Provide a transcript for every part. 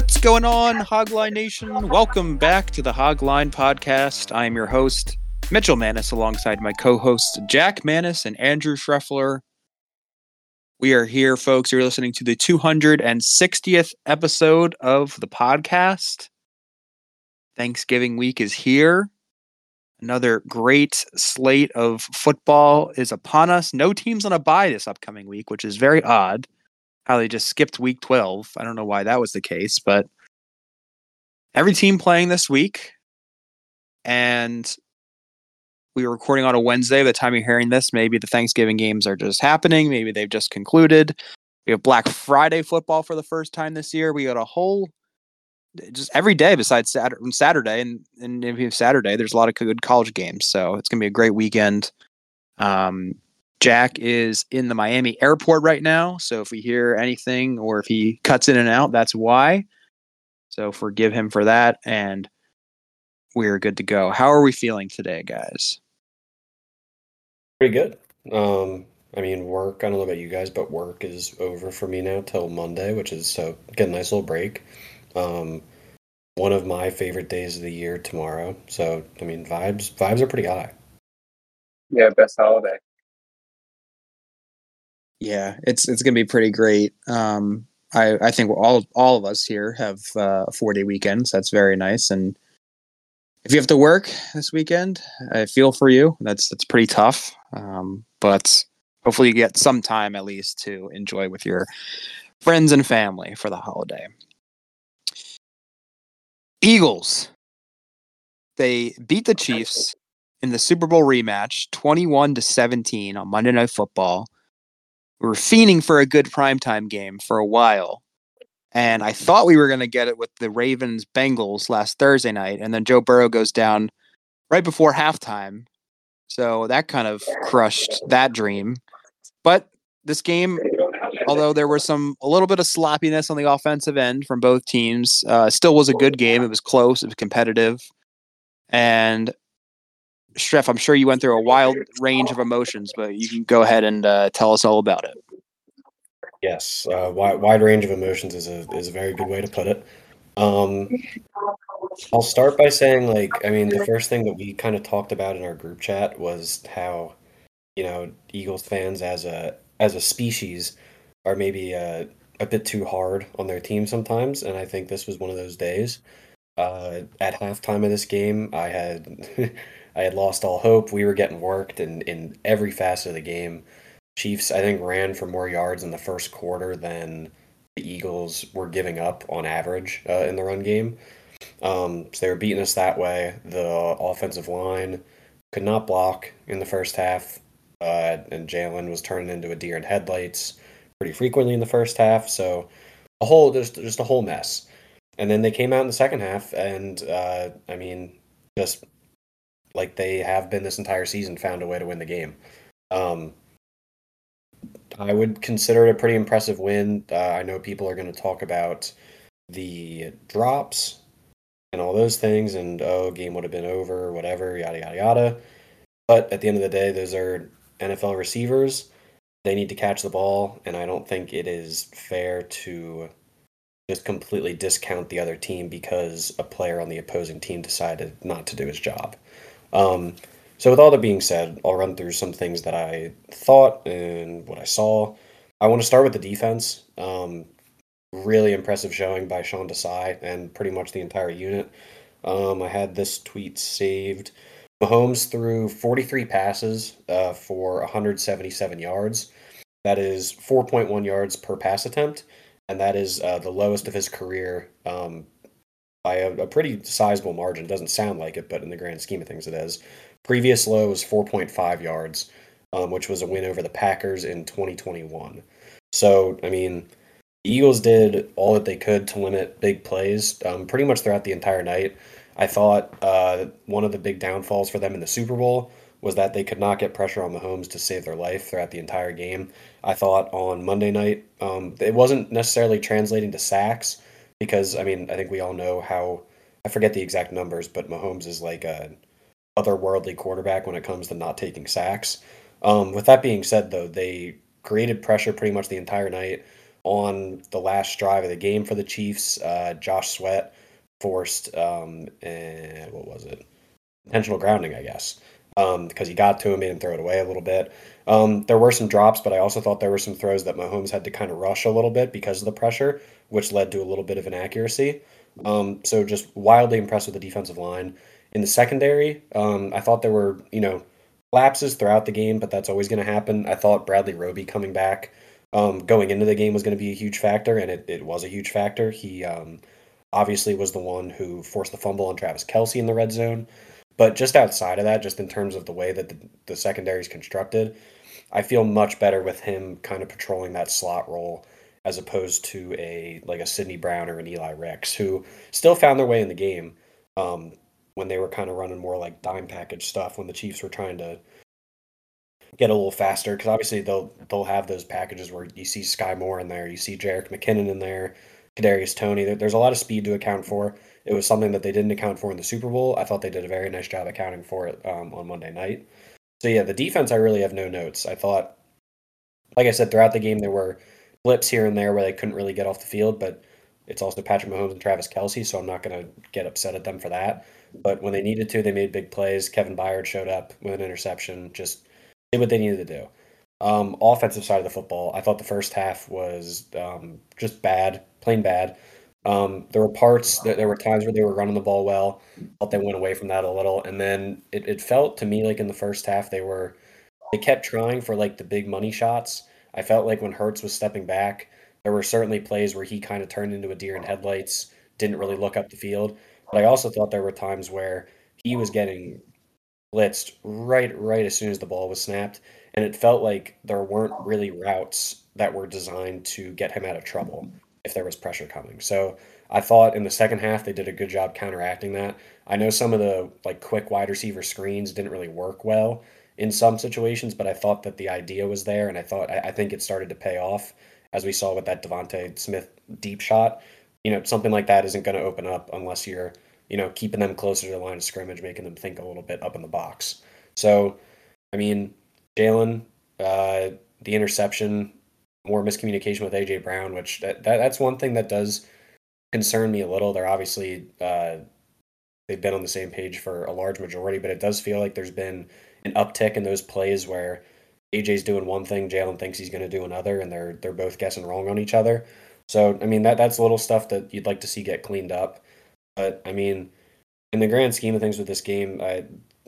What's going on, Hogline Nation? Welcome back to the Hogline Podcast. I am your host, Mitchell Manis, alongside my co hosts, Jack Manis and Andrew Schreffler. We are here, folks. You're listening to the 260th episode of the podcast. Thanksgiving week is here. Another great slate of football is upon us. No teams on a bye this upcoming week, which is very odd how they just skipped week 12. I don't know why that was the case, but every team playing this week. And we were recording on a Wednesday. By the time you're hearing this, maybe the Thanksgiving games are just happening. Maybe they've just concluded. We have Black Friday football for the first time this year. We got a whole just every day besides Saturday, Saturday and and if you have Saturday, there's a lot of good college games. So it's gonna be a great weekend. Um, Jack is in the Miami airport right now. So if we hear anything or if he cuts in and out, that's why. So forgive him for that. And we're good to go. How are we feeling today, guys? Pretty good. Um, I mean, work, I don't know about you guys, but work is over for me now till Monday, which is so get a nice little break. Um, one of my favorite days of the year tomorrow. So, I mean, vibes, vibes are pretty high. Yeah, best holiday. Yeah, it's it's gonna be pretty great. Um, I I think all all of us here have uh, a four day weekend, so that's very nice. And if you have to work this weekend, I feel for you. That's that's pretty tough. Um, but hopefully you get some time at least to enjoy with your friends and family for the holiday. Eagles. They beat the Chiefs in the Super Bowl rematch 21 to 17 on Monday Night Football we were fiending for a good primetime game for a while. And I thought we were going to get it with the Ravens Bengals last Thursday night. And then Joe Burrow goes down right before halftime. So that kind of crushed that dream. But this game, although there was some a little bit of sloppiness on the offensive end from both teams, uh, still was a good game. It was close, it was competitive. And Streff, I'm sure you went through a wild range of emotions, but you can go ahead and uh, tell us all about it. Yes, uh, wide, wide range of emotions is a is a very good way to put it. Um, I'll start by saying, like, I mean, the first thing that we kind of talked about in our group chat was how, you know, Eagles fans as a as a species are maybe uh, a bit too hard on their team sometimes, and I think this was one of those days. Uh, at halftime of this game, I had I had lost all hope. We were getting worked in, in every facet of the game. Chiefs, I think, ran for more yards in the first quarter than the Eagles were giving up on average uh, in the run game. Um, so they were beating us that way. The offensive line could not block in the first half, uh, and Jalen was turning into a deer in headlights pretty frequently in the first half. So a whole just just a whole mess. And then they came out in the second half, and uh, I mean, just like they have been this entire season, found a way to win the game. Um, I would consider it a pretty impressive win. Uh, I know people are going to talk about the drops and all those things, and oh, game would have been over, whatever, yada yada yada. But at the end of the day, those are NFL receivers. They need to catch the ball, and I don't think it is fair to just completely discount the other team because a player on the opposing team decided not to do his job. Um, so, with all that being said, I'll run through some things that I thought and what I saw. I want to start with the defense. Um, really impressive showing by Sean Desai and pretty much the entire unit. Um, I had this tweet saved. Mahomes threw 43 passes uh, for 177 yards. That is 4.1 yards per pass attempt, and that is uh, the lowest of his career um, by a, a, pretty sizable margin. Doesn't sound like it, but in the grand scheme of things, it is. Previous low was 4.5 yards, um, which was a win over the Packers in 2021. So, I mean, the Eagles did all that they could to limit big plays um, pretty much throughout the entire night. I thought uh, one of the big downfalls for them in the Super Bowl was that they could not get pressure on Mahomes to save their life throughout the entire game. I thought on Monday night, um, it wasn't necessarily translating to sacks because, I mean, I think we all know how, I forget the exact numbers, but Mahomes is like a otherworldly quarterback when it comes to not taking sacks. Um, with that being said, though, they created pressure pretty much the entire night on the last drive of the game for the Chiefs. Uh, Josh Sweat forced um, eh, what was it? Intentional grounding, I guess, um, because he got to him, and throw it away a little bit. Um, there were some drops, but I also thought there were some throws that Mahomes had to kind of rush a little bit because of the pressure, which led to a little bit of inaccuracy. Um, so just wildly impressed with the defensive line. In the secondary, um, I thought there were you know lapses throughout the game, but that's always going to happen. I thought Bradley Roby coming back um, going into the game was going to be a huge factor, and it, it was a huge factor. He um, obviously was the one who forced the fumble on Travis Kelce in the red zone. But just outside of that, just in terms of the way that the, the secondary is constructed, I feel much better with him kind of patrolling that slot role as opposed to a like a Sydney Brown or an Eli Ricks who still found their way in the game um, when they were kind of running more like dime package stuff when the Chiefs were trying to get a little faster because obviously they'll they'll have those packages where you see Skyy Moore in there, you see Jerick McKinnon in there, Kadarius Toney. There's a lot of speed to account for. It was something that they didn't account for in the Super Bowl. I thought they did a very nice job accounting for it um, on Monday night. So yeah, the defense I really have no notes. I thought, like I said, throughout the game there were blips here and there where they couldn't really get off the field, but it's also Patrick Mahomes and Travis Kelce, so I'm not going to get upset at them for that. But when they needed to, they made big plays. Kevin Byard showed up with an interception, just did what they needed to do. Um, offensive side of the football, I thought the first half was um, just bad, plain bad. Um, there were parts that there were times where they were running the ball well. but they went away from that a little, and then it, it felt to me like in the first half they were they kept trying for like the big money shots. I felt like when Hurts was stepping back, there were certainly plays where he kind of turned into a deer in headlights, didn't really look up the field. But I also thought there were times where he was getting blitzed right right as soon as the ball was snapped and it felt like there weren't really routes that were designed to get him out of trouble if there was pressure coming. So I thought in the second half they did a good job counteracting that. I know some of the like quick wide receiver screens didn't really work well in some situations, but I thought that the idea was there, and I thought I, I think it started to pay off as we saw with that DeVonta Smith deep shot. You know, something like that isn't going to open up unless you're you know, keeping them closer to the line of scrimmage, making them think a little bit up in the box. So, I mean, Jalen, uh, the interception, more miscommunication with AJ Brown, which that, that that's one thing that does concern me a little. They're obviously uh, they've been on the same page for a large majority, but it does feel like there's been an uptick in those plays where AJ's doing one thing, Jalen thinks he's going to do another, and they're they're both guessing wrong on each other. So I mean that that's little stuff that you'd like to see get cleaned up. But I mean, in the grand scheme of things with this game, I,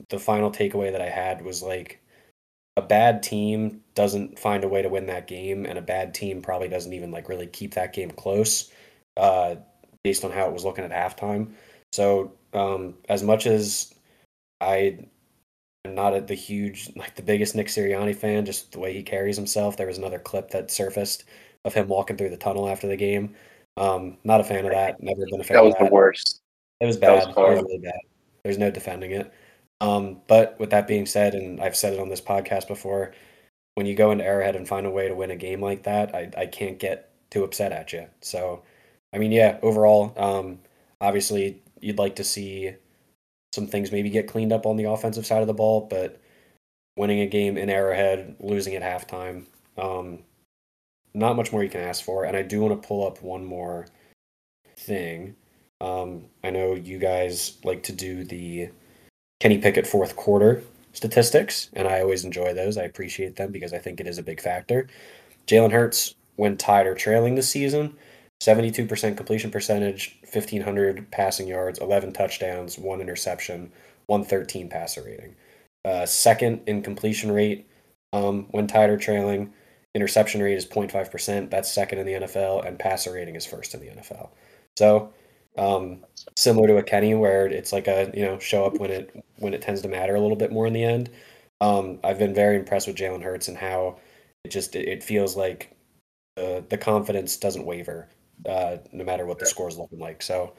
the final takeaway that I had was like a bad team doesn't find a way to win that game, and a bad team probably doesn't even like really keep that game close, uh, based on how it was looking at halftime. So, um, as much as I not a, the huge, like the biggest Nick Sirianni fan, just the way he carries himself, there was another clip that surfaced of him walking through the tunnel after the game. Um, not a fan of that. Never been a fan. That was of that. the worst. It was bad. Was it was really bad. There's no defending it. Um, but with that being said, and I've said it on this podcast before, when you go into Arrowhead and find a way to win a game like that, I, I can't get too upset at you. So, I mean, yeah, overall, um, obviously you'd like to see some things maybe get cleaned up on the offensive side of the ball, but winning a game in Arrowhead, losing at halftime, um, not much more you can ask for. And I do want to pull up one more thing. Um, I know you guys like to do the Kenny Pickett fourth quarter statistics, and I always enjoy those. I appreciate them because I think it is a big factor. Jalen Hurts, when tied or trailing this season, 72% completion percentage, 1,500 passing yards, 11 touchdowns, one interception, 113 passer rating. Uh, second in completion rate um, when tied or trailing. Interception rate is 0.5%. That's second in the NFL, and passer rating is first in the NFL. So um, similar to a Kenny, where it's like a you know show up when it when it tends to matter a little bit more in the end. Um, I've been very impressed with Jalen Hurts and how it just it feels like the the confidence doesn't waver uh, no matter what the score is looking like. So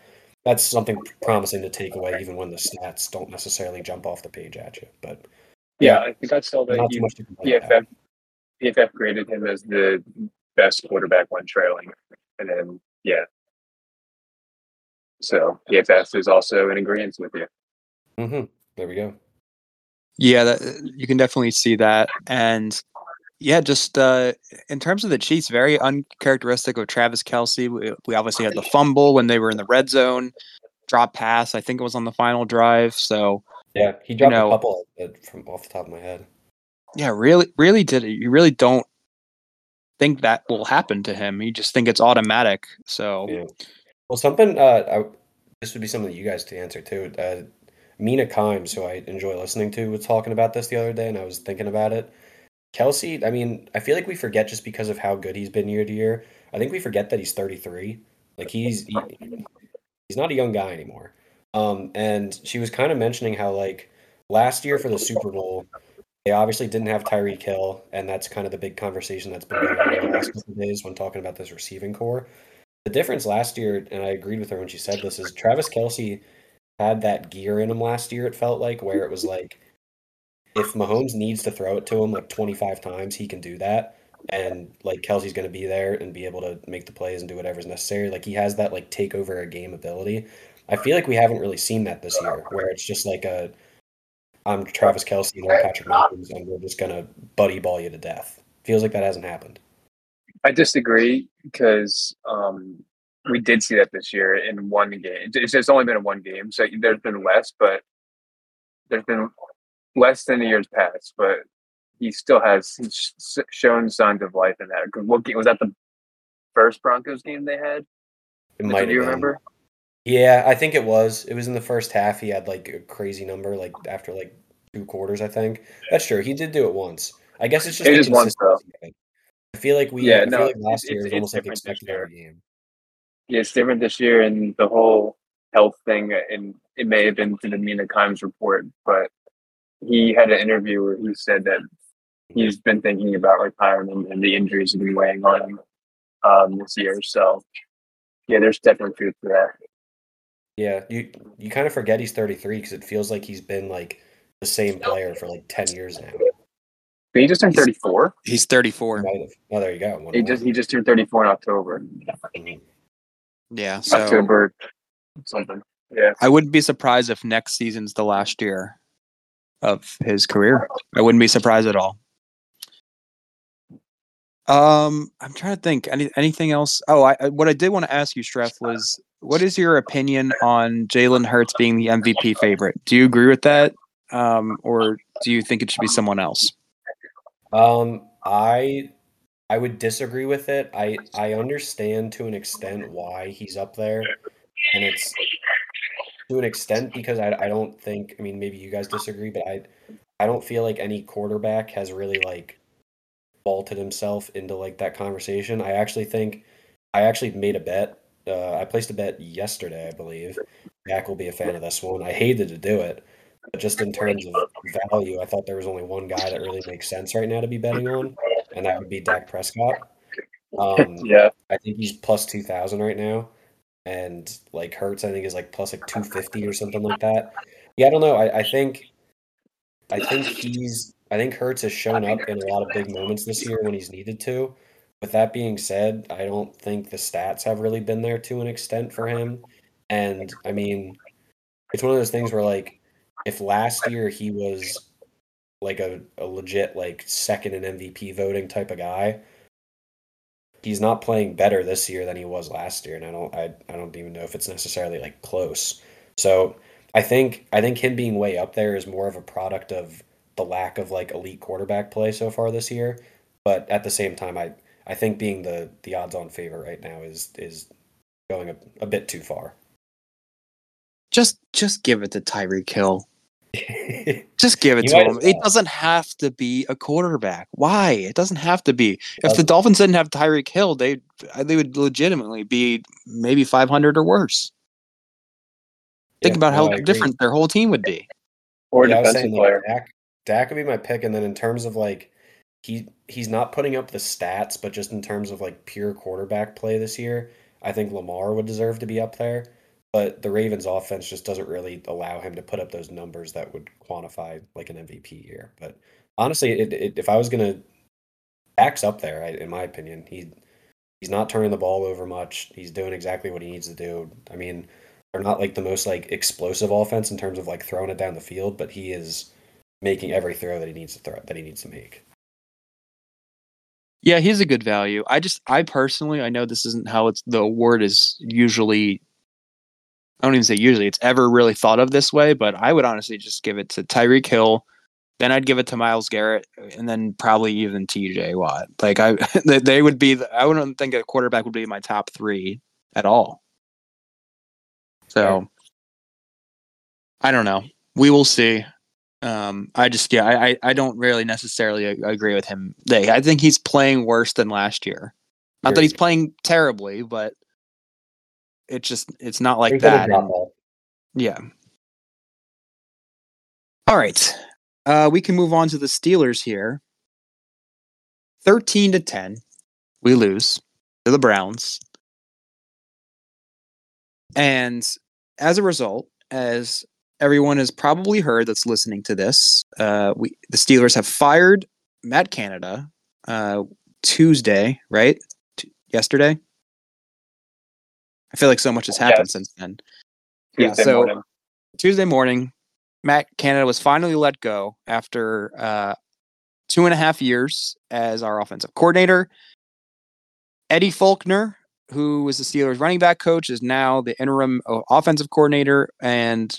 that's something promising to take away, even when the stats don't necessarily jump off the page at you. But yeah, I think I saw that not you, much to. PFF PFF graded him as the best quarterback when trailing, and then yeah. So PFF is also in agreement with you. Mm-hmm. There we go. Yeah, that, you can definitely see that. And yeah, just uh, in terms of the Chiefs, very uncharacteristic of Travis Kelce. We, we obviously had the fumble when they were in the red zone, drop pass. I think it was on the final drive. So Yeah, he dropped know- a couple uh, from off the top of my head. yeah, really, really did it. You really don't think that will happen to him. You just think it's automatic. So Yeah. Well, something uh, I, this would be something you guys to answer too. Uh, Mina Kimes, who I enjoy listening to, was talking about this the other day, and I was thinking about it. Kelce, I mean, I feel like we forget just because of how good he's been year to year. I think we forget that he's 33. Like he's he, he's not a young guy anymore. Um, and she was kind of mentioning how like last year for the Super Bowl, they obviously didn't have Tyreek Hill, and that's kind of the big conversation that's been going on the last couple of days when talking about this receiving corps. The difference last year, and I agreed with her when she said this, is Travis Kelce had that gear in him last year. It felt like where it was like, if Mahomes needs to throw it to him like 25 times, he can do that, and like Kelce's going to be there and be able to make the plays and do whatever's necessary. Like he has that like take over a game ability. I feel like we haven't really seen that this year, where it's just like a, I'm Travis Kelce and I'm Patrick Mahomes, and we're just gonna buddy ball you to death. Feels like that hasn't happened. I disagree because um, we did see that this year in one game. It's just only been in one game, so there's been less, but there's been less than a years past. But he still has he's shown signs of life in that. What game was that? The first Broncos game they had. It might do you remember? Yeah, I think it was. It was in the first half. He had like a crazy number, like after like two quarters. I think that's true. He did do it once. I guess it's just It the once, though. consistency of it. I feel like we. Yeah, I no, feel like last it's- year it's almost like expected every game. Yeah, it's different this year, and the whole health thing, and it may have been to the Mina Kimes report, but he had an interview where he said that he's been thinking about retirement, and the injuries have been weighing on him um, this year. So, yeah, there's definitely truth to that. Yeah, you you kind of forget he's 33 because it feels like he's been like the same player for like 10 years now. But he just turned 34. he's 34. Might. Oh, there you go. One He more. just he just turned 34 in October. Yeah. So October something. Yeah. I wouldn't be surprised if next season's the last year of his career. I wouldn't be surprised at all. Um, I'm trying to think. Any anything else? Oh, I, what I did want to ask you, Streff, was what is your opinion on Jalen Hurts being the MVP favorite? Do you agree with that, um, or do you think it should be someone else? Um, I I would disagree with it. I I understand to an extent why he's up there, and it's to an extent because I I don't think I mean maybe you guys disagree, but I I don't feel like any quarterback has really like vaulted himself into like that conversation. I actually think I actually made a bet. Uh, I placed a bet yesterday, I believe. Jack will be a fan of this one. I hated to do it, but just in terms of value, I thought there was only one guy that really makes sense right now to be betting on, and that would be Dak Prescott. Um, Yeah. I think he's plus two thousand right now, and like Hurts, I think is like plus like two fifty or something like that. Yeah, I don't know. I, I think, I think he's, I think Hurts has shown up in a lot of big moments this year when he's needed to. With that being said, I don't think the stats have really been there to an extent for him. And I mean, it's one of those things where like, if last year he was like a, a legit like second in MVP voting type of guy, he's not playing better this year than he was last year, and I don't I, I don't even know if it's necessarily like close. So I think I think him being way up there is more of a product of the lack of like elite quarterback play so far this year. But at the same time, I I think being the the odds on favorite right now is is going a, a bit too far. Just just give it to Tyreek Hill. Just give it You to him. as It doesn't have to be a quarterback. Why? It doesn't have to be. If the Dolphins didn't have Tyreek Hill, they they would legitimately be maybe 500 or worse. Think Yeah, about no, how different their whole team would be. Or Yeah, defensive saying, like, player. Dak, Dak would be my pick, and then in terms of like he he's not putting up the stats, but just in terms of like pure quarterback play this year, I think Lamar would deserve to be up there. But the Ravens' offense just doesn't really allow him to put up those numbers that would quantify like an MVP year. But honestly, it, it, if I was gonna, Dak's up there, I, in my opinion. He he's not turning the ball over much. He's doing exactly what he needs to do. I mean, they're not like the most like explosive offense in terms of like throwing it down the field, but he is making every throw that he needs to throw that he needs to make. Yeah, he's a good value. I just, I personally, I know this isn't how it's the award is usually. I don't even say usually; it's ever really thought of this way. But I would honestly just give it to Tyreek Hill, then I'd give it to Myles Garrett, and then probably even T.J. Watt. Like I, they- would be. The, I wouldn't think a quarterback would be my top three at all. So, I don't know. We will see. Um, I just yeah, I I, I don't really necessarily agree with him. They, I think he's playing worse than last year. Not that he's playing terribly, but it just it's not like that. drop and- off. yeah. All right. Uh, we can move on to the Steelers here. 13 to 10. We lose to the Browns. And as a result, as everyone has probably heard that's listening to this, uh, we the Steelers have fired Matt Canada uh, Tuesday, right? T- yesterday. I feel like so much has happened Yes. since then. Yeah, so- morning. Tuesday morning, Matt Canada was finally let go after uh, two and a half years as our offensive coordinator. Eddie Faulkner, who was the Steelers running back coach, is now the interim offensive coordinator. And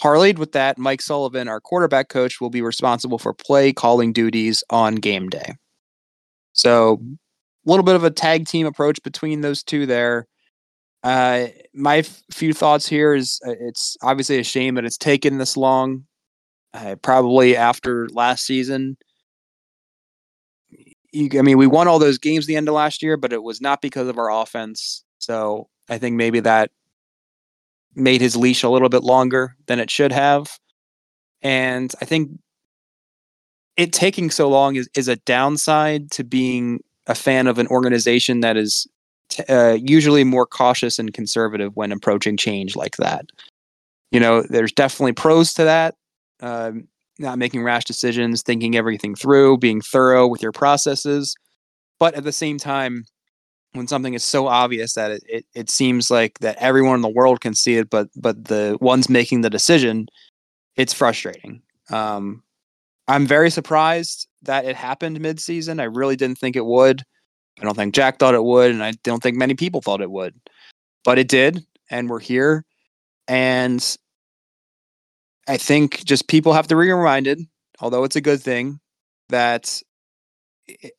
parlayed with that, Mike Sullivan, our quarterback coach, will be responsible for play calling duties on game day. So, a little bit of a tag team approach between those two there. Uh, my f- few thoughts here is uh, it's obviously a shame that it's taken this long. Uh, probably after last season, you, I mean, we won all those games the end of last year, but it was not because of our offense. So I think maybe that made his leash a little bit longer than it should have. And I think it taking so long is, is a downside to being a fan of an organization that is t- uh, usually more cautious and conservative when approaching change like that. You know, there's definitely pros to that. Um, not making rash decisions, thinking everything through, being thorough with your processes. But at the same time, when something is so obvious that it, it, it seems like that everyone in the world can see it, but but the ones making the decision, it's frustrating. Um, I'm very surprised that it happened mid-season. I really didn't think it would. I don't think Jack thought it would, and I don't think many people thought it would. But it did, and we're here. And I think just people have to be reminded, although it's a good thing, that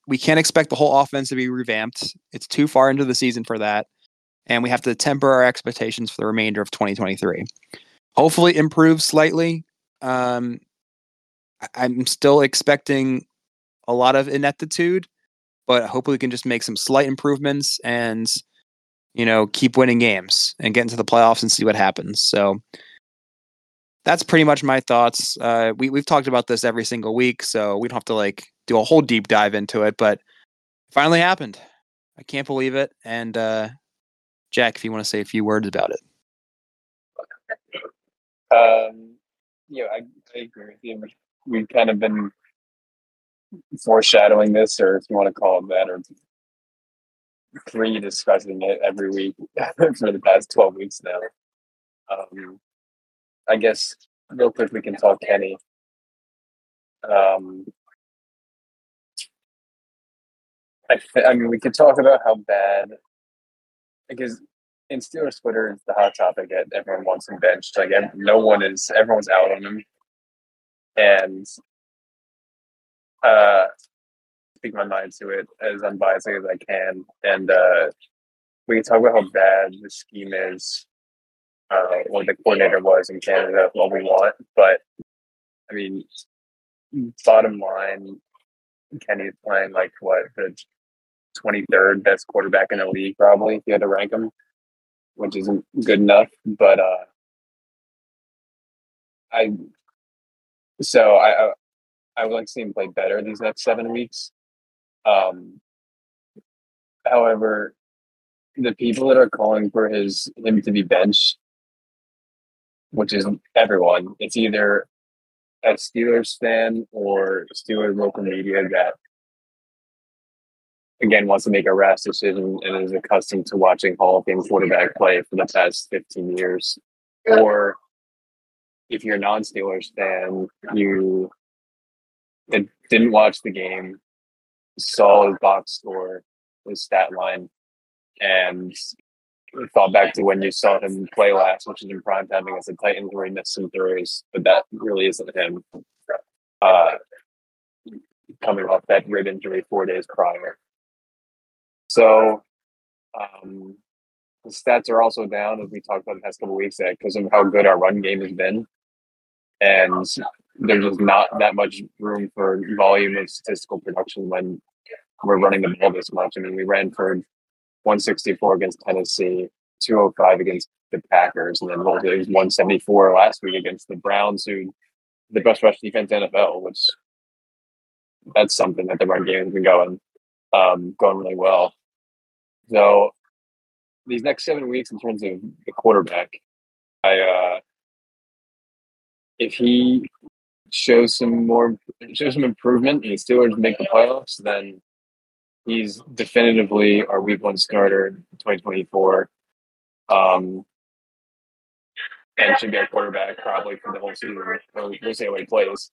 we can't expect the whole offense to be revamped. It's too far into the season for that. And we have to temper our expectations for the remainder of 2023. Hopefully, improve slightly. Um, I'm still expecting a lot of ineptitude, but hopefully we can just make some slight improvements and you know keep winning games and get into the playoffs and see what happens. So that's pretty much my thoughts. Uh, we we've talked about this every single week, so we don't have to like do a whole deep dive into it. But it finally happened. I can't believe it. And uh, Jack, if you want to say a few words about it. Um, yeah, I, I agree with you. We've kind of been foreshadowing this, or if you want to call it that, or pre-discussing it every week for the past twelve weeks now. Um, I guess real quick we can talk Kenny. Um, I, th- I mean, we could talk about how bad, because in Steelers Twitter, it's the hot topic that everyone wants him benched. Like, no one is, everyone's out on him. And uh, speak my mind to it as unbiasedly as I can. And uh, we can talk about how bad the scheme is, uh, what the coordinator was in Canada, what we want. But I mean, bottom line, Kenny's playing like what the 23rd best quarterback in the league, probably if you had to rank him, which isn't good enough. But uh, I so I I would like to see him play better these next seven weeks. Um, however, the people that are calling for his him to be benched, which is everyone, it's either a Steelers fan or Steelers local media that again wants to make a rash decision and is accustomed to watching Hall of Fame quarterback play for the past 15 years. Or if you're a non-Steelers fan, you didn't watch the game, saw his box score, his stat line, and thought back to when you saw him play last, which is in prime time against the Titans, where he missed some throws, but that really isn't him. Uh, coming off that rib injury four days prior. So um, the stats are also down, as we talked about the past couple weeks, because of how good our run game has been. And there's just not that much room for volume of statistical production when we're running the ball this much. I mean, we ran for 164 against Tennessee, 205 against the Packers, and then was 174 last week against the Browns, who the best rush defense in NFL, which that's something that the run game has been going um, going really well. So these next seven weeks, in terms of the quarterback, I uh, if he shows some more shows some improvement and the Steelers make the playoffs, then he's definitively our week one starter in 2024. Um, and should be our quarterback probably for the whole season. We'll see how he plays.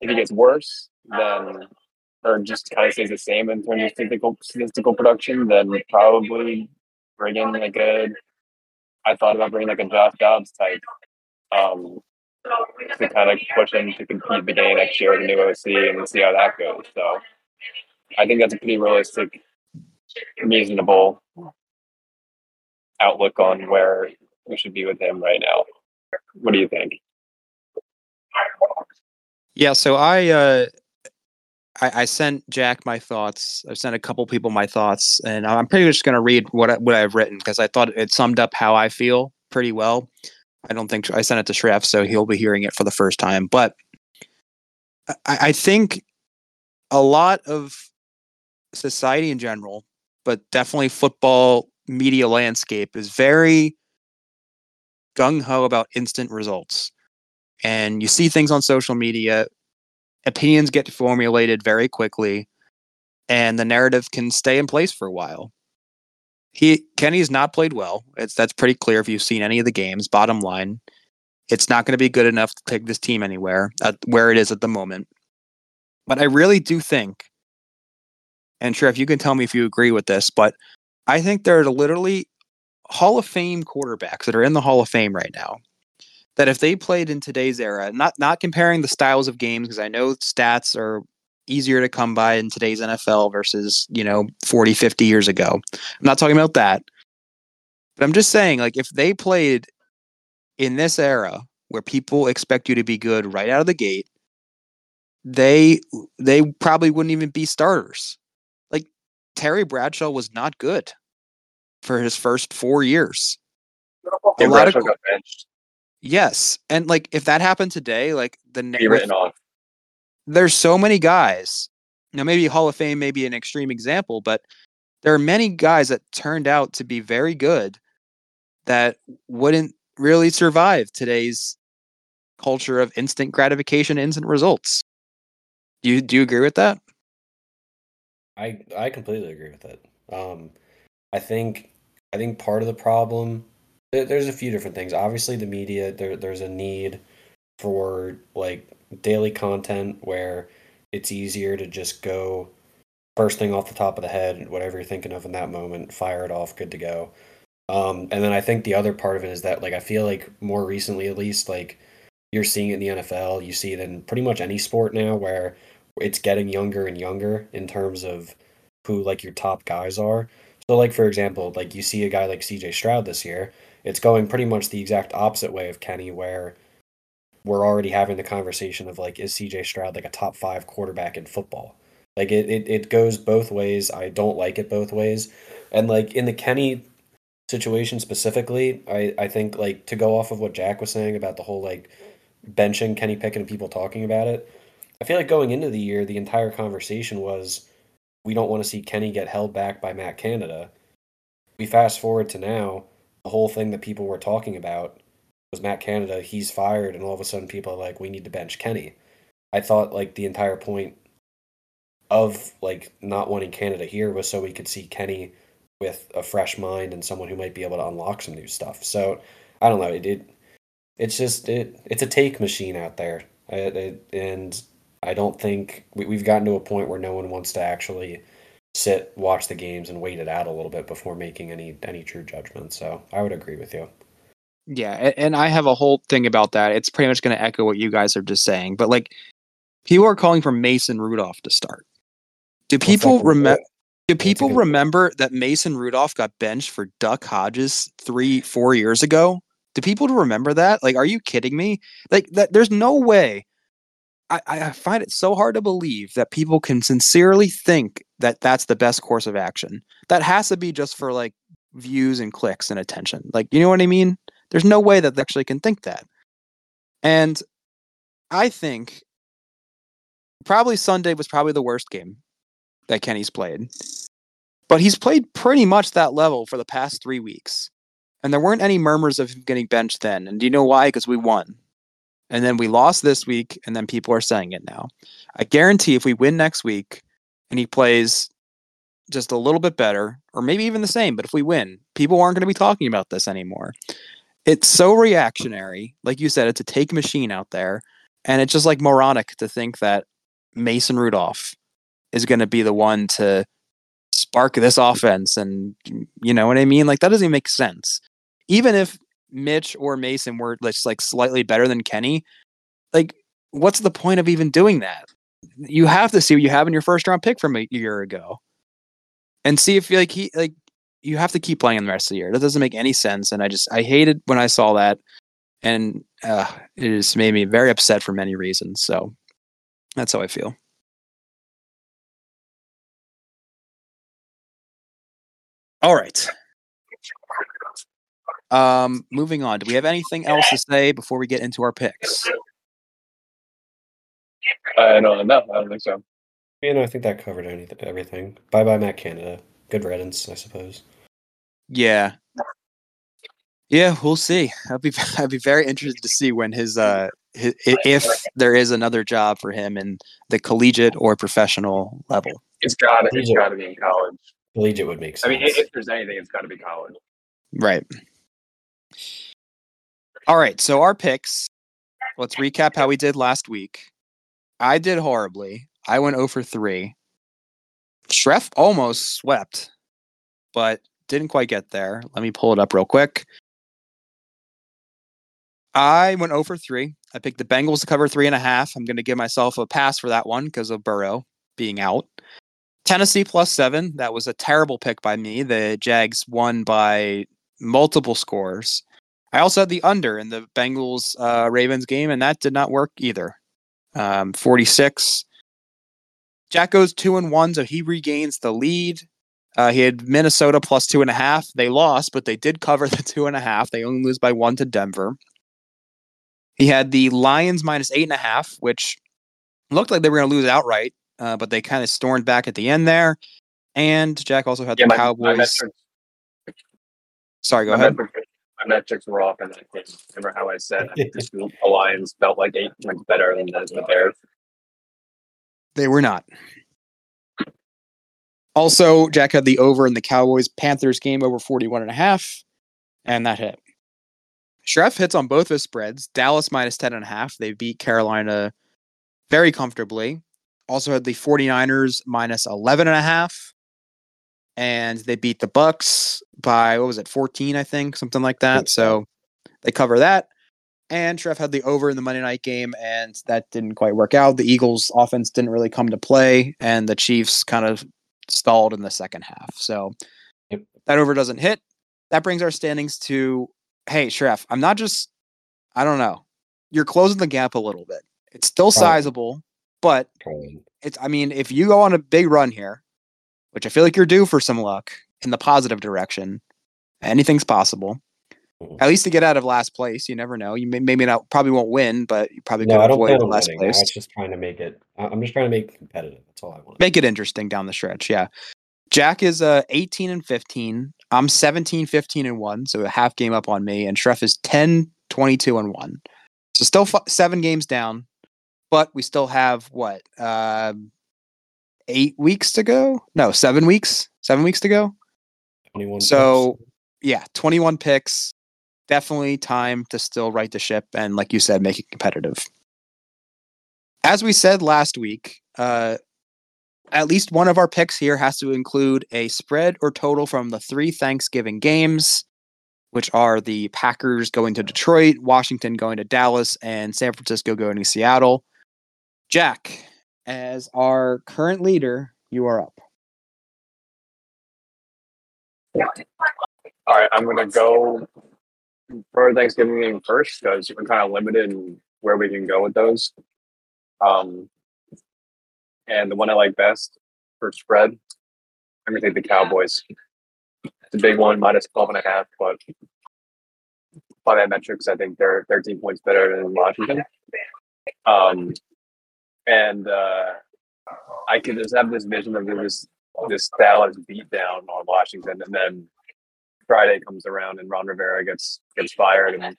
If he gets worse, then or just kind of stays the same in terms of statistical statistical production, then probably bring in like a. I thought about bringing like a Josh Dobbs type, um, to kind of push him to compete beginning next year with a new OC and see how that goes. So, I think that's a pretty realistic, reasonable outlook on where we should be with him right now. What do you think? Yeah, so I uh I, I, sent Jack my thoughts. I've sent a couple people my thoughts, and I'm pretty much going to read what I, what I've written because I thought it summed up how I feel pretty well. I don't think I sent it to Shreff, so he'll be hearing it for the first time. But I, I think a lot of society in general, but definitely football media landscape is very gung ho about instant results. And you see things on social media opinions get formulated very quickly and the narrative can stay in place for a while. He Kenny's not played well. It's that's pretty clear if you've seen any of the games. Bottom line, it's not going to be good enough to take this team anywhere at where it is at the moment. But I really do think, and if you can tell me if you agree with this, but I think there are literally Hall of Fame quarterbacks that are in the Hall of Fame right now that if they played in today's era, not not comparing the styles of games because I know stats are easier to come by in today's NFL versus, you know, 40, 50 years ago. I'm not talking about that. But I'm just saying like if they played in this era where people expect you to be good right out of the gate, they they probably wouldn't even be starters. Like Terry Bradshaw was not good for his first 4 years. A lot of got benched. Yes, and like if that happened today, like the be written off. There's so many guys. Now, maybe Hall of Fame may be an extreme example, but there are many guys that turned out to be very good that wouldn't really survive today's culture of instant gratification, instant results. Do you do you agree with that? I I completely agree with that. Um, I think I think part of the problem there's a few different things. Obviously, the media there there's a need for like daily content where it's easier to just go first thing off the top of the head, whatever you're thinking of in that moment, fire it off, good to go. Um, and then I think the other part of it is that like I feel like more recently at least like you're seeing it in the NFL, you see it in pretty much any sport now where it's getting younger and younger in terms of who like your top guys are. So like for example, like you see a guy like CJ Stroud this year, it's going pretty much the exact opposite way of Kenny where we're already having the conversation of like is CJ Stroud like a top 5 quarterback in football. Like it, it it goes both ways. I don't like it both ways. And like in the Kenny situation specifically, I, I think like to go off of what Jack was saying about the whole like benching Kenny Pickett and people talking about it, I feel like going into the year, the entire conversation was we don't want to see Kenny get held back by Matt Canada. We fast forward to now, the whole thing that people were talking about was Matt Canada, he's fired, and all of a sudden people are like, we need to bench Kenny. I thought like the entire point of like not wanting Canada here was so we could see Kenny with a fresh mind and someone who might be able to unlock some new stuff. So I don't know. It, it it's just it it's a take machine out there, it, it, and I don't think we, we've gotten to a point where no one wants to actually sit, watch the games, and wait it out a little bit before making any any true judgment. So I would agree with you. Yeah, and I have a whole thing about that. It's pretty much going to echo what you guys are just saying, but like people are calling for Mason Rudolph to start. Do people remember? Do people remember that Mason Rudolph got benched for Duck Hodges three, four years ago? Do people remember that? Like, are you kidding me? Like, that there's no way. I, I find it so hard to believe that people can sincerely think that that's the best course of action. That has to be just for like views and clicks and attention. Like, you know what I mean? There's no way that they actually can think that. And I think probably Sunday was probably the worst game that Kenny's played. But he's played pretty much that level for the past three weeks. And there weren't any murmurs of him getting benched then. And do you know why? Because we won. And then we lost this week, and then people are saying it now. I guarantee if we win next week and he plays just a little bit better, or maybe even the same, but if we win, people aren't going to be talking about this anymore. It's so reactionary. Like you said, it's a take machine out there. And it's just like moronic to think that Mason Rudolph is going to be the one to spark this offense. And you know what I mean? Like that doesn't even make sense. Even if Mitch or Mason were just like slightly better than Kenny, like what's the point of even doing that? You have to see what you have in your first round pick from a year ago, and see if like he like you have to keep playing in the rest of the year. That doesn't make any sense, and I just I hated when I saw that, and uh, it just made me very upset for many reasons. So that's how I feel. All right. Um, moving on. Do we have anything else to say before we get into our picks? Uh, no, no, I don't think so. You know, I think that covered anything, everything. Bye bye, Matt Canada. Good riddance, I suppose. Yeah. Yeah, we'll see. I'd be I'd be very interested to see when his uh his, if there is another job for him in the collegiate or professional level. It's got it's got to be in college. Collegiate would make sense. I mean, if there's anything, it's got to be college. Right. All right. So our picks. Let's recap how we did last week. I did horribly. I went over 3. Schreff almost swept, but didn't quite get there. Let me pull it up real quick. I went 0 for 3. I picked the Bengals to cover three and a half. I'm going to give myself a pass for that one because of Burrow being out. Tennessee plus seven. That was a terrible pick by me. The Jags won by multiple scores. I also had the under in the Bengals uh, Ravens game, and that did not work either. Um, 46. Jack goes two and one, so he regains the lead. Uh, he had Minnesota plus two and a half. They lost, but they did cover the two and a half. They only lose by one to Denver. He had the Lions minus eight and a half, which looked like they were going to lose outright uh, but they kind of stormed back at the end there. And Jack also had yeah, the my, Cowboys. My metrics, Sorry, go my ahead. Metrics, my metrics were off that game. Remember how I said the Lions felt like eight points better than the Bears? They were not. Also, Jack had the over in the Cowboys Panthers game over 41 and a half, and that hit. Schreff hits on both his spreads. Dallas minus 10 and a half. They beat Carolina very comfortably. also had the 49ers minus 11 and a half. And they beat the Bucks by what was it, 14, I think, something like that. So they cover that. And Trev had the over in the Monday night game, and that didn't quite work out. The Eagles' offense didn't really come to play, and the Chiefs kind of stalled in the second half. So Yep. that over doesn't hit. That brings our standings to hey, Shref, I'm not just, I don't know. You're closing the gap a little bit. It's still sizable, but it's, I mean, if you go on a big run here, which I feel like you're due for some luck in the positive direction, anything's possible. Mhm. At least to get out of last place, you never know. You may, maybe not, probably won't win, but you probably No, could I avoid the last winning. I place. was just trying to make it. I- I'm just trying to make it competitive. That's all I want. make it interesting down the stretch. Yeah. Jack is uh 18 and 15. I'm 17, 15 and 1, so a half game up on me and Shref is 10, 22 and 1. So still f- 7 games down, but we still have what? Uh 8 weeks to go? No, 7 weeks. 7 weeks to go. 21 So- picks. Yeah, 21 picks. Definitely time to still right the ship and like you said make it competitive. As we said last week, uh at least one of our picks here has to include a spread or total from the three Thanksgiving games, which are the Packers going to Detroit, Washington going to Dallas, and San Francisco going to Seattle. Jack, as our current leader, you are up. All right, I'm gonna go for Thanksgiving game first because we're kind of limited in where we can go with those. Um, and the one I like best for spread, I'm gonna take the Cowboys. It's a big one, minus 12 and a half, but by that metrics, I think they're 13 points better than Washington. Um, and uh, I could just have this vision of this this Dallas beatdown on Washington, and then Friday comes around and Ron Rivera gets gets fired and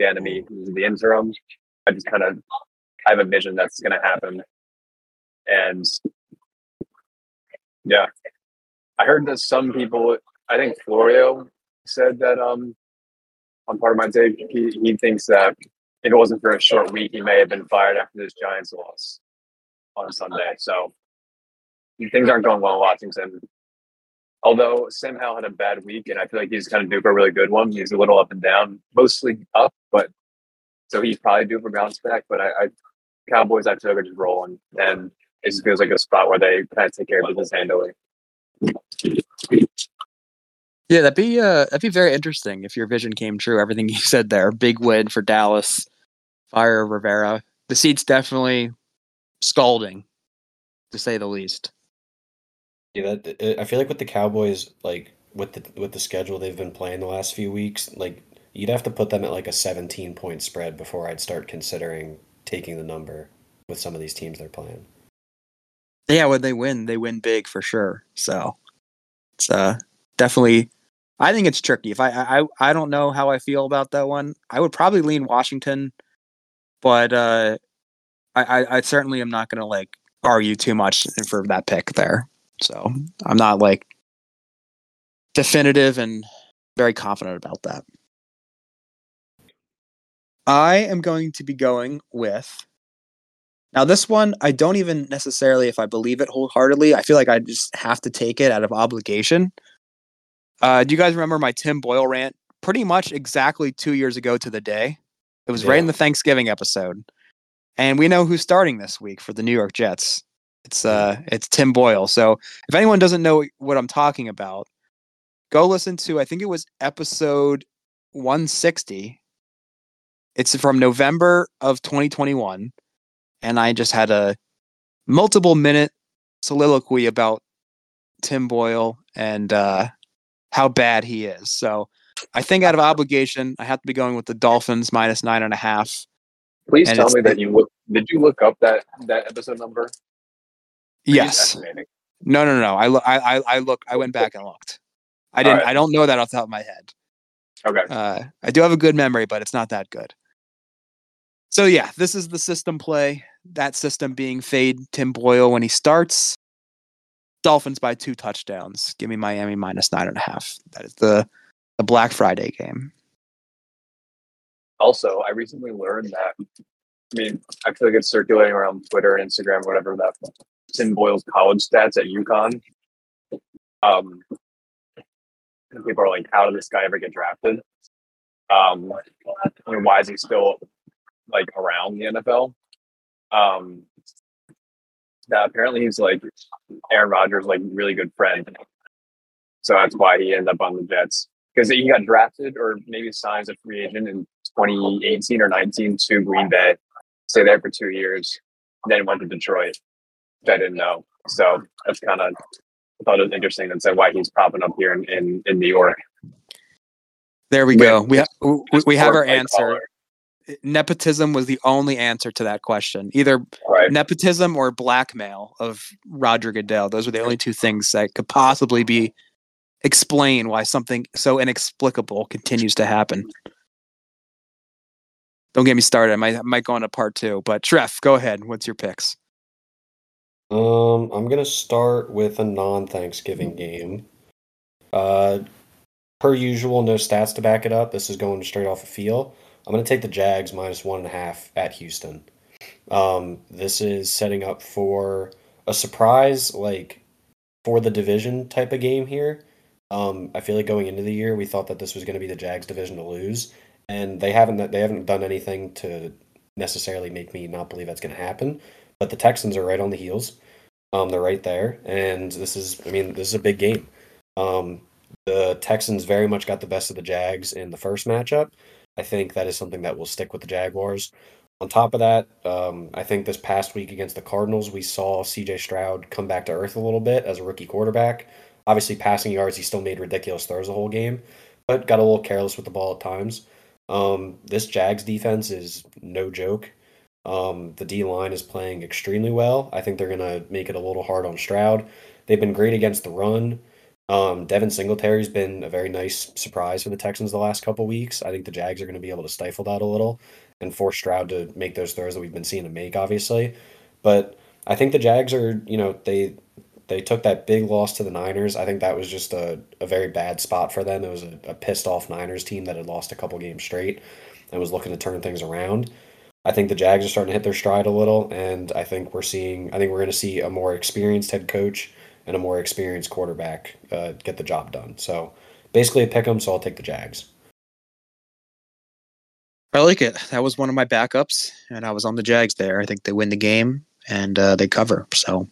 Bieniemy who's the interim. I just kind of I have a vision that's going to happen, and yeah, I heard that some people. I think Florio said that um on part of my take he, he thinks that if it wasn't for a short week he may have been fired after this Giants loss on Sunday. So things aren't going well in Washington although Sam Howell had a bad week, and I feel like he's kind of due for a really good one. He's a little up and down, mostly up, but so he's probably due for bounce back. But I, I Cowboys, I feel like are just rolling, and it just feels like a spot where they kind of take care of business handily. Yeah, that'd be uh that'd be very interesting if your vision came true. Everything you said there, big win for Dallas, fire Rivera. The seat's definitely scalding, to say the least. Yeah, that I feel like with the Cowboys, like with the with the schedule they've been playing the last few weeks, like you'd have to put them at like a 17 point spread before I'd start considering taking the number with some of these teams they're playing. Yeah, when they win, they win big for sure. So it's uh definitely. I think it's tricky. If I I I don't know how I feel about that one. I would probably lean Washington, but uh, I I, I certainly am not going to like argue too much for that pick there. So I'm not like definitive and very confident about that. I am going to be going with now, this one, I don't even necessarily, if I believe it wholeheartedly, I feel like I just have to take it out of obligation. Uh, do you guys remember my Tim Boyle rant? Pretty much exactly two years ago to the day. It was right in the Thanksgiving episode, and we know who's starting this week for the New York Jets. It's uh, it's Tim Boyle. So if anyone doesn't know what I'm talking about, go listen to. I think it was episode 160. It's from November of 2021 and I just had a multiple minute soliloquy about Tim Boyle and uh, how bad he is. So I think out of obligation, I have to be going with the Dolphins minus nine and a half. Please And tell me that you look. Did you look up that that episode number? Yes. No, no, no. I look. I, I, I look. I went back and looked. I didn't. Alright. I don't know that off the top of my head. Okay. Uh, I do have a good memory, but it's not that good. So yeah, this is the system play. That system being fade Tim Boyle when he starts. Dolphins by two touchdowns. Give me Miami minus nine and a half. That is the the Black Friday game. Also, I recently learned that I mean, I feel like it's circulating around Twitter and Instagram, whatever that Tim Boyle's college stats at UConn. Um, people are like, "How did this guy ever get drafted? Um, and why is he still like around the NFL?" Um, that apparently he's like Aaron Rodgers' like really good friend, so that's why he ended up on the Jets because he got drafted or maybe signed as a free agent in 2018 or 19 to Green Bay, stay there for two years, then went to Detroit. I didn't know, so that's kind of thought it was interesting and said why he's popping up here in, in, in New York. There we go. We ha- we, we have our answer. collar, Nepotism was the only answer to that question. Either Right. nepotism or blackmail of Roger Goodell. Those were the only two things that could possibly be explain why something so inexplicable continues to happen. Don't get me started. I might, I might go on to part two, but Trev, go ahead. What's your picks? Um, I'm gonna start with a non-Thanksgiving game. Uh, per usual, no stats to back it up. This is going straight off a feel. I'm gonna take the Jags minus one and a half at Houston. Um, this is setting up for a surprise, like for the division type of game here. Um, I feel like going into the year, we thought that this was going to be the Jags division to lose, and they haven't. They haven't done anything to necessarily make me not believe that's going to happen. But the Texans are right on the heels. Um, they're right there, and this is. I mean, this is a big game. Um, the Texans very much got the best of the Jags in the first matchup. I think that is something that will stick with the Jaguars. On top of that, um, I think this past week against the Cardinals, we saw CJ Stroud come back to earth a little bit as a rookie quarterback. Obviously, passing yards, he still made ridiculous throws the whole game, but got a little careless with the ball at times. Um, this Jags defense is no joke. Um, the D line is playing extremely well. I think they're going to make it a little hard on Stroud. They've been great against the run. Um, Devin Singletary's been a very nice surprise for the Texans the last couple weeks. I think the Jags are going to be able to stifle that a little and force Stroud to make those throws that we've been seeing him make, obviously. But I think the Jags are, you know, they they took that big loss to the Niners. I think that was just a, a very bad spot for them. It was a, a pissed off Niners team that had lost a couple games straight and was looking to turn things around. I think the Jags are starting to hit their stride a little, and I think we're seeing. I think we're going to see a more experienced head coach and a more experienced quarterback uh, get the job done. So basically, a pick 'em. So I'll take the Jags. I like it. That was one of my backups, and I was on the Jags there. I think they win the game and uh, they cover. So,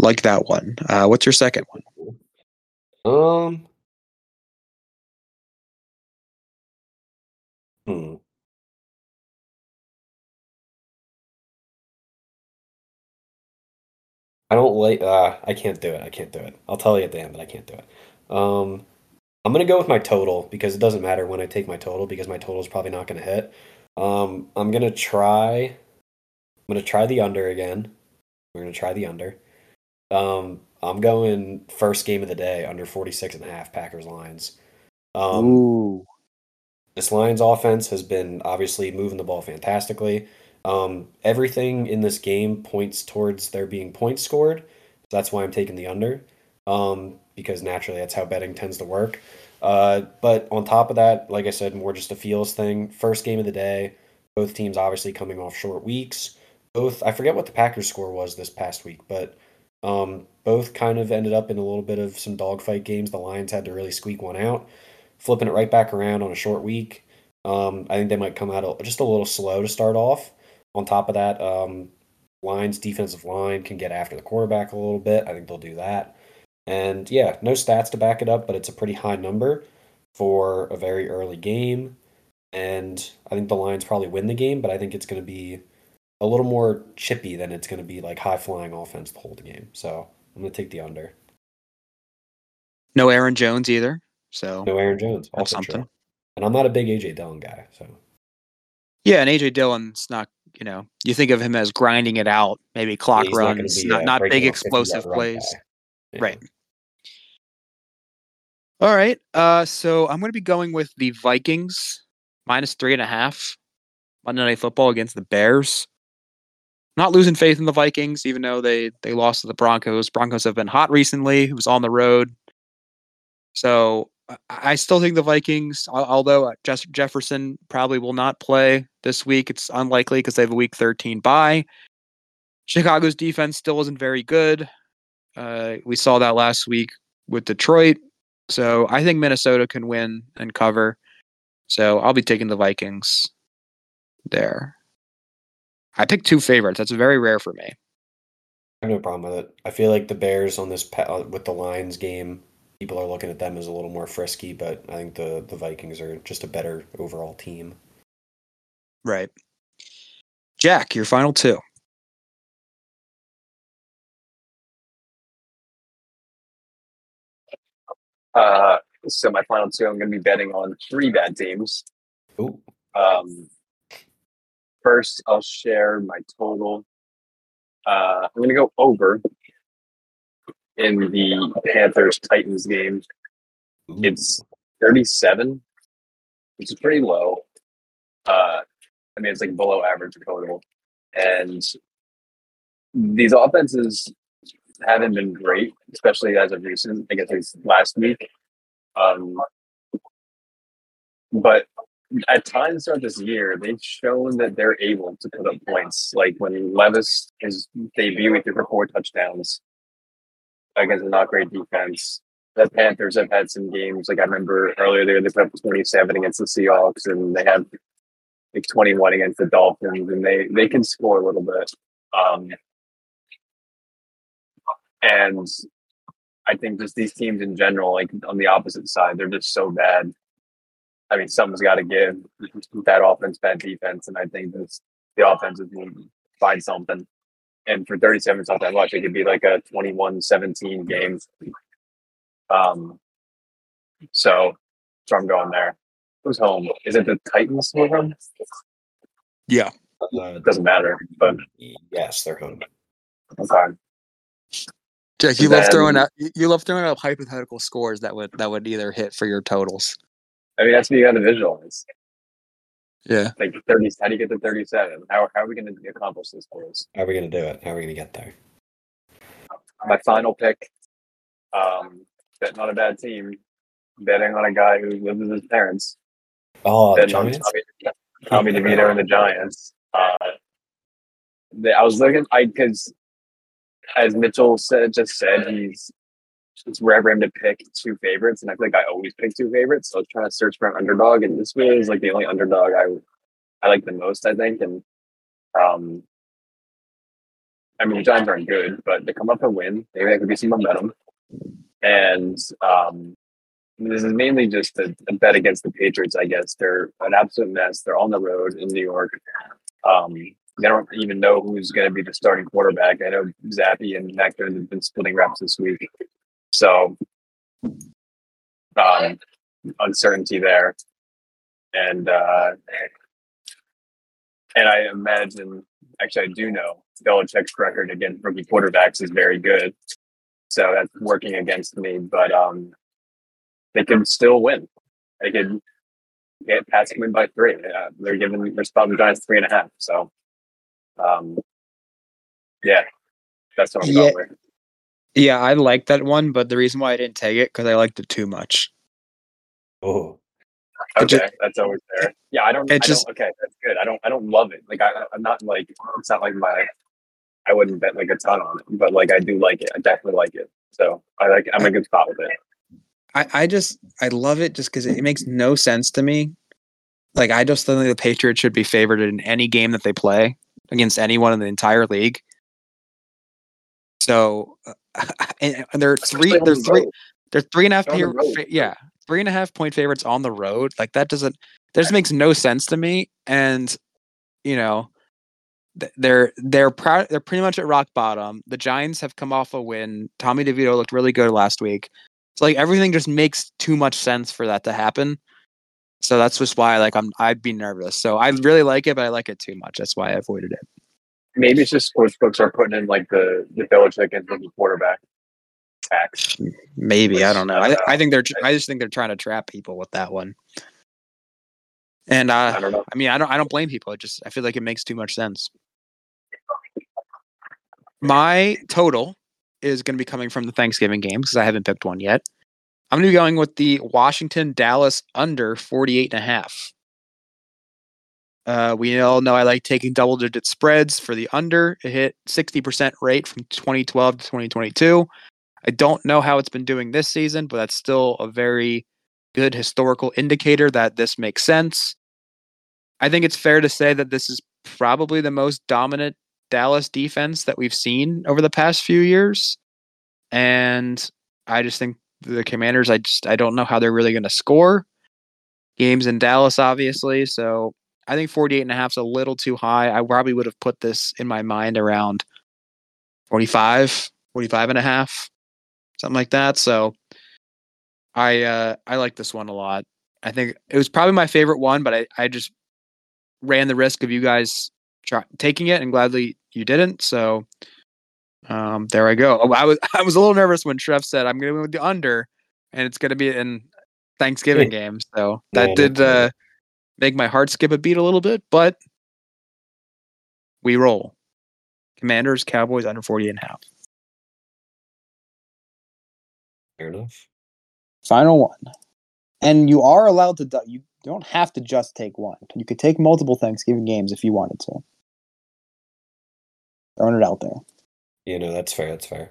like that one. Uh, what's your second one? Um. I don't like. Uh, I can't do it. I can't do it. I'll tell you at the end, but I can't do it. Um, I'm gonna go with my total because it doesn't matter when I take my total because my total is probably not gonna hit. Um, I'm gonna try. I'm gonna try the under again. We're gonna try the under. Um, I'm going first game of the day under 46 and a half Packers lines. Um, Ooh. this Lions offense has been obviously moving the ball fantastically. Um, everything in this game points towards there being points scored. So that's why I'm taking the under. Um, because naturally that's how betting tends to work. Uh, but on top of that, like I said, more just a feels thing. First game of the day, both teams obviously coming off short weeks. Both I forget what the Packers score was this past week, but um, both kind of ended up in a little bit of some dogfight games. The Lions had to really squeak one out, flipping it right back around on a short week. Um, I think they might come out just a little slow to start off. On top of that, um, Lions defensive line can get after the quarterback a little bit. I think they'll do that. And yeah, no stats to back it up, but it's a pretty high number for a very early game. And I think the Lions probably win the game, but I think it's going to be a little more chippy than it's going to be like high flying offense the whole game. So I'm going to take the under. No Aaron Jones either. So No Aaron Jones. Also true. something. And I'm not a big AJ Dillon guy. So Yeah, and AJ Dillon's not. You know, you think of him as grinding it out, maybe clock not runs, be, not uh, not big off 50 yard explosive plays. Yeah. Right. All right. Uh, so I'm going to be going with the Vikings minus three and a half Monday Night Football against the Bears. Not losing faith in the Vikings, even though they they lost to the Broncos. Broncos have been hot recently. It was on the road, so I- still think the Vikings, although Jes- Jefferson probably will not play this week, it's unlikely because they have a week 13 bye. Chicago's defense still isn't very good. Uh, we saw that last week with Detroit. So I think Minnesota can win and cover. So I'll be taking the Vikings there. I picked two favorites. That's very rare for me. I have no problem with it. I feel like the Bears on this uh, with the Lions game, people are looking at them as a little more frisky, but I think the the Vikings are just a better overall team. Right. Jack, your final two. Uh, so my final two, I'm going to be betting on three bad teams. Ooh, Um, first, I'll share my total. Uh, I'm going to go over in the Panthers Titans game. It's 37, which is pretty low. Uh, I mean, it's like below average total. And these offenses haven't been great, especially as of recent. I guess it's last week. Um, but at times throughout this year, they've shown that they're able to put up points. Like when Levis his debut, he threw for four touchdowns against a not great defense. The Panthers have had some games. Like I remember earlier there, they put up 27 against the Seahawks, and they had like 21 against the Dolphins, and they they can score a little bit. Um, and I think just these teams in general, like on the opposite side, they're just so bad. I mean, something's got to give. Bad offense, bad defense, and I think this the offense is going to find something. And for 37, it's not that much. It could be like a 21-17 game. Um, so, so I'm going there. Who's home? Is it the Titans who home? Yeah. Uh, It doesn't matter, but yes, they're home. okay. Jack, you you love love throwing throwing out you love throwing out hypothetical scores that would that would either hit for your totals. I mean, that's what you got to visualize. Yeah. Like 30, how do you get to 37? How, how are we going to accomplish this for us? How are we gonna do it? How are we gonna get there? my final pick. Um, bet not a bad team. Betting on a guy who lives with his parents. Oh, the Betting on Giants. Tommy, Tommy DeVito and the Giants. Uh, the, I was looking, I because as Mitchell said, just said he's it's rare for him to pick two favorites, and I feel like I always pick two favorites. So I was trying to search for an underdog, and this was like the only underdog I I like the most, I think. And um, I mean, the Giants aren't good, but to come up and win, maybe that could be some momentum. And um, this is mainly just a, a bet against the Patriots, I guess. They're an absolute mess. They're on the road in New York. Um, they don't even know who's going to be the starting quarterback. I know Zappe and Jones have been splitting reps this week. So, um, uncertainty there. And, uh, and I imagine, actually, I do know Belichick's record against rookie quarterbacks is very good. So that's working against me, but um, they can still win. They could get past win by three. Uh, they're giving they're the Giants three and a half. So, um, yeah, that's what I'm Yeah. going with. Yeah, I like that one, but the reason why I didn't take it because I liked it too much. Oh, Okay, that's always there. Yeah, I don't. It I just- don't, okay, that's good. I don't. I don't love it. Like I, I'm not like it's not like my. I wouldn't bet like a ton on it, but like I do like it. I definitely like it. So I like. I'm in a good spot with it. I, I just I love it just because it makes no sense to me. Like I just think the Patriots should be favored in any game that they play against anyone in the entire league. So, uh, and, and they're three. They're three. They're three and a half. Pa- yeah, three and a half point favorites on the road. Like that doesn't. That just makes no sense to me. And you know, they're they're proud. They're pretty much at rock bottom. The Giants have come off a win. Tommy DeVito looked really good last week. So like everything just makes too much sense for that to happen. So that's just why like I'm I'd be nervous. So I really like it, but I like it too much. That's why I avoided it. Maybe it's just sports books are putting in like the the Belichick and the quarterback tax. Maybe I don't know. I I, I think they're I just think they're trying to trap people with that one. And uh, I don't know. I mean, I don't I don't blame people. It just I feel like it makes too much sense. My total is going to be coming from the Thanksgiving game because I haven't picked one yet. I'm going to be going with the Washington Dallas under 48 and a half. Uh, we all know I like taking double digit spreads for the under. It hit 60% rate from 2012 to 2022. I don't know how it's been doing this season, but that's still a very good historical indicator that this makes sense. I think it's fair to say that this is probably the most dominant Dallas defense that we've seen over the past few years. And I just think the Commanders, I just I don't know how they're really going to score. Games in Dallas, obviously. So I think 48 and a half is a little too high. I probably would have put this in my mind around 45, 45 and a half, something like that. So I uh I like this one a lot. I think it was probably my favorite one, but I, I just ran the risk of you guys try, taking it and gladly you didn't. So um, there I go. I was I was a little nervous when Trev said I'm going to go with the under, and it's going to be in Thanksgiving game. So that did uh, make my heart skip a beat a little bit, but we roll. Commanders, Cowboys under 40 and a half. Fair enough. Final one. And you are allowed to, you don't have to just take one. You could take multiple Thanksgiving games if you wanted to. Throwing it out there. You know, that's fair. That's fair.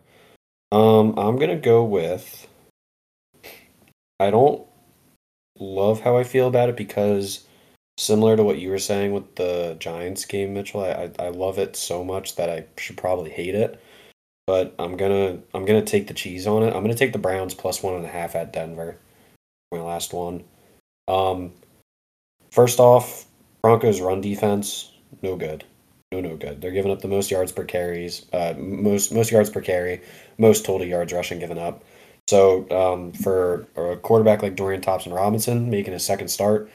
Um, I'm gonna go with. I don't love how I feel about it because, similar to what you were saying with the Giants game, Mitchell, I I, I love it so much that I should probably hate it. But I'm gonna I'm gonna take the cheese on it. I'm gonna take the Browns plus one and a half at Denver. My last one. Um, first off, Broncos run defense no good no no good. They're giving up the most yards per carries, uh, most most yards per carry, most total yards rushing given up. So um, for a quarterback like Dorian Thompson Robinson making his second start,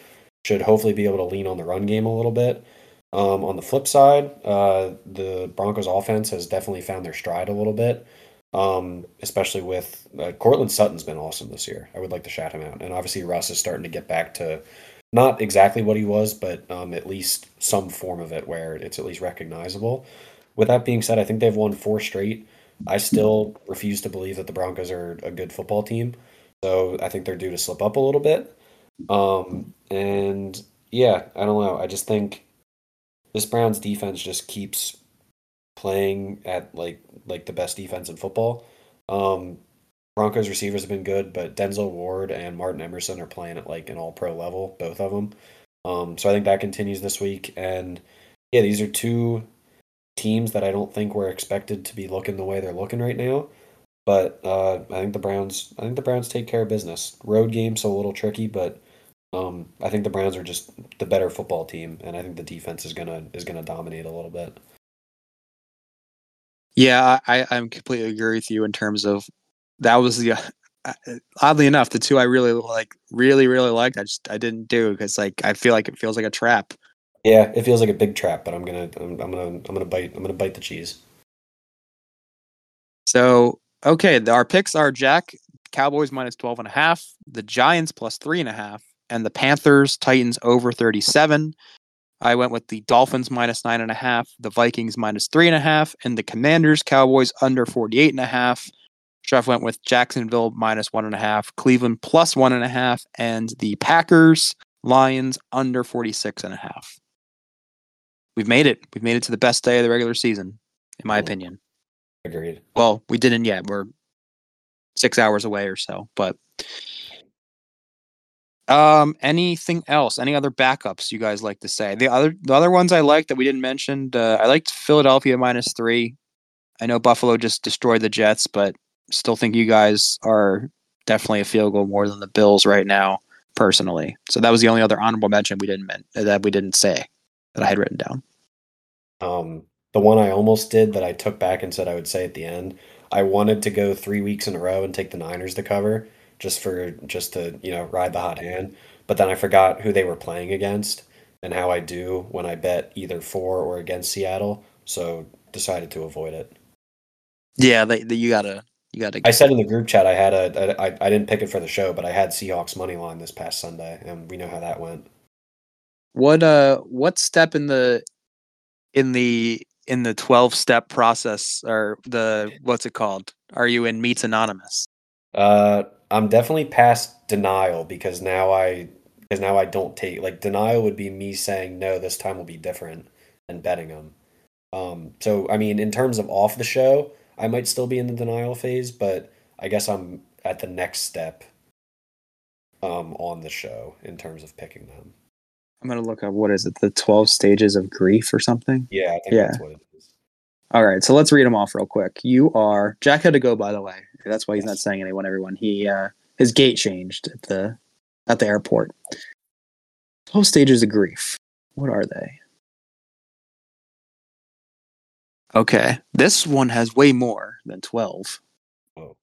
should hopefully be able to lean on the run game a little bit. Um, on the flip side, uh, the Broncos offense has definitely found their stride a little bit, um, especially with uh, Courtland Sutton's been awesome this year. I would like to shout him out, and obviously Russ is starting to get back to not exactly what he was, but um, at least some form of it where it's at least recognizable. With that being said, I think they've won four straight. I still refuse to believe that the Broncos are a good football team, so I think they're due to slip up a little bit. Um, and yeah, I don't know. I just think this Browns defense just keeps playing at like like the best defense in football. Um, Broncos receivers have been good, but Denzel Ward and Martin Emerson are playing at like an all pro level, both of them. Um, so I think that continues this week. And yeah, these are two teams that I don't think were expected to be looking the way they're looking right now. But uh, I think the Browns, I think the Browns take care of business. Road game's so a little tricky, but um, I think the Browns are just the better football team, and I think the defense is gonna is gonna dominate a little bit. Yeah, I, I'm completely agree with you in terms of that was the uh, oddly enough the two I really like really really liked I just I didn't do because like I feel like it feels like a trap. Yeah, it feels like a big trap, but I'm gonna I'm, I'm gonna I'm gonna bite I'm gonna bite the cheese. So okay, the, our picks are Jack Cowboys minus 12 and a half, the Giants plus three and a half, and the Panthers Titans over 37. I went with the Dolphins minus nine and a half, the Vikings minus three and a half, and the Commanders Cowboys under 48 and a half. Trev went with Jacksonville minus one and a half, Cleveland plus one and a half, and the Packers Lions under 46 and a half. We've made it. We've made it to the best day of the regular season, in my opinion. Agreed. Well, we didn't yet. We're six hours away or so. But um, anything else? Any other backups you guys like to say? The other the other ones I liked that we didn't mention. Uh, I liked Philadelphia minus three. I know Buffalo just destroyed the Jets, but still think you guys are definitely a field goal more than the Bills right now, personally. So that was the only other honorable mention we didn't men- that we didn't say that I had written down. Um, the one I almost did that I took back and said I would say at the end. I wanted to go three weeks in a row and take the Niners to cover, just for just to you know ride the hot hand. But then I forgot who they were playing against and how I do when I bet either for or against Seattle. So decided to avoid it. Yeah, they, they, you gotta you gotta. I said in the group chat I had a I, I didn't pick it for the show, but I had Seahawks money line this past Sunday, and we know how that went. What uh what step in the in the in the 12 step process or the what's it called? Are you in Meets Anonymous? Uh, I'm definitely past denial because now I because now I don't take like denial would be me saying no, this time will be different and betting them. Um, so I mean, in terms of off the show, I might still be in the denial phase, but I guess I'm at the next step um, on the show in terms of picking them. I'm gonna look up what is it, the 12 stages of grief or something? Yeah, I think Yeah. that's what it is. All right, so let's read them off real quick. You are Jack had to go, by the way. That's why he's not saying anyone. Everyone, he uh, his gate changed at the at the airport. Twelve stages of grief. What are they? Okay, this one has way more than twelve. Oh.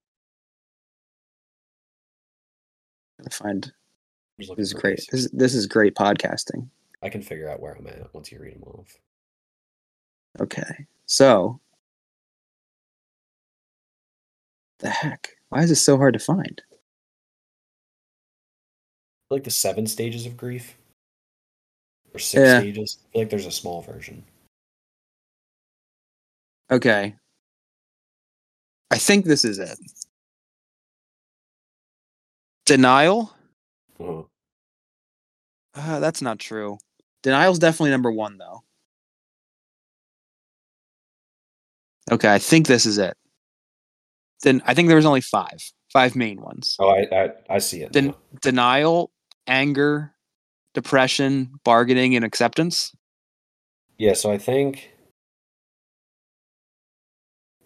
Gotta find I'm just looking this is great. This is, this is great podcasting. I can figure out where I'm at once you read them off. Okay, so the heck? Why is this so hard to find? Like the seven stages of grief, or six Yeah. stages. I feel like there's a small version. Okay. I think this is it. Denial? Uh-huh. Uh, that's not true. Denial's definitely number one, though. Okay, I think this is it. Then I think there was only five, five main ones. Oh, I, I I see it. Den- Denial, anger, depression, bargaining, and acceptance. Yeah, so I think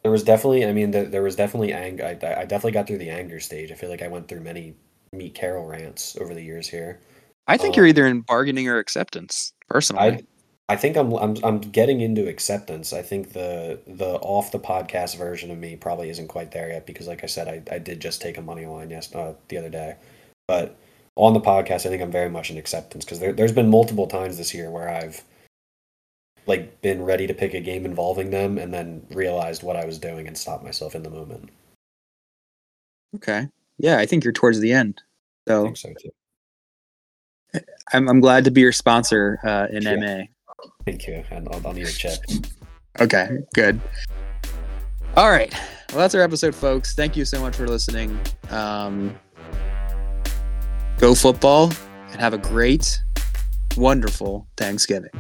there was definitely. I mean, there, there was definitely anger. I, I definitely got through the anger stage. I feel like I went through many Pete Carroll rants over the years here. I think Oh. you're um, either in bargaining or acceptance, personally. I I think I'm I'm I'm getting into acceptance. I think the the off the podcast version of me probably isn't quite there yet because, like I said, I, I did just take a money line yes uh, the other day, but on the podcast, I think I'm very much in acceptance because there there's been multiple times this year where I've like been ready to pick a game involving them and then realized what I was doing and stopped myself in the moment. okay. Yeah, I think you're towards the end. I So think so too. I'm, I'm glad to be your sponsor uh, in Yeah. MA. Thank you, and I'll, I'll need a chip. Okay, good. All right. Well, that's our episode, folks. Thank you so much for listening. Um, go football and have a great, wonderful Thanksgiving.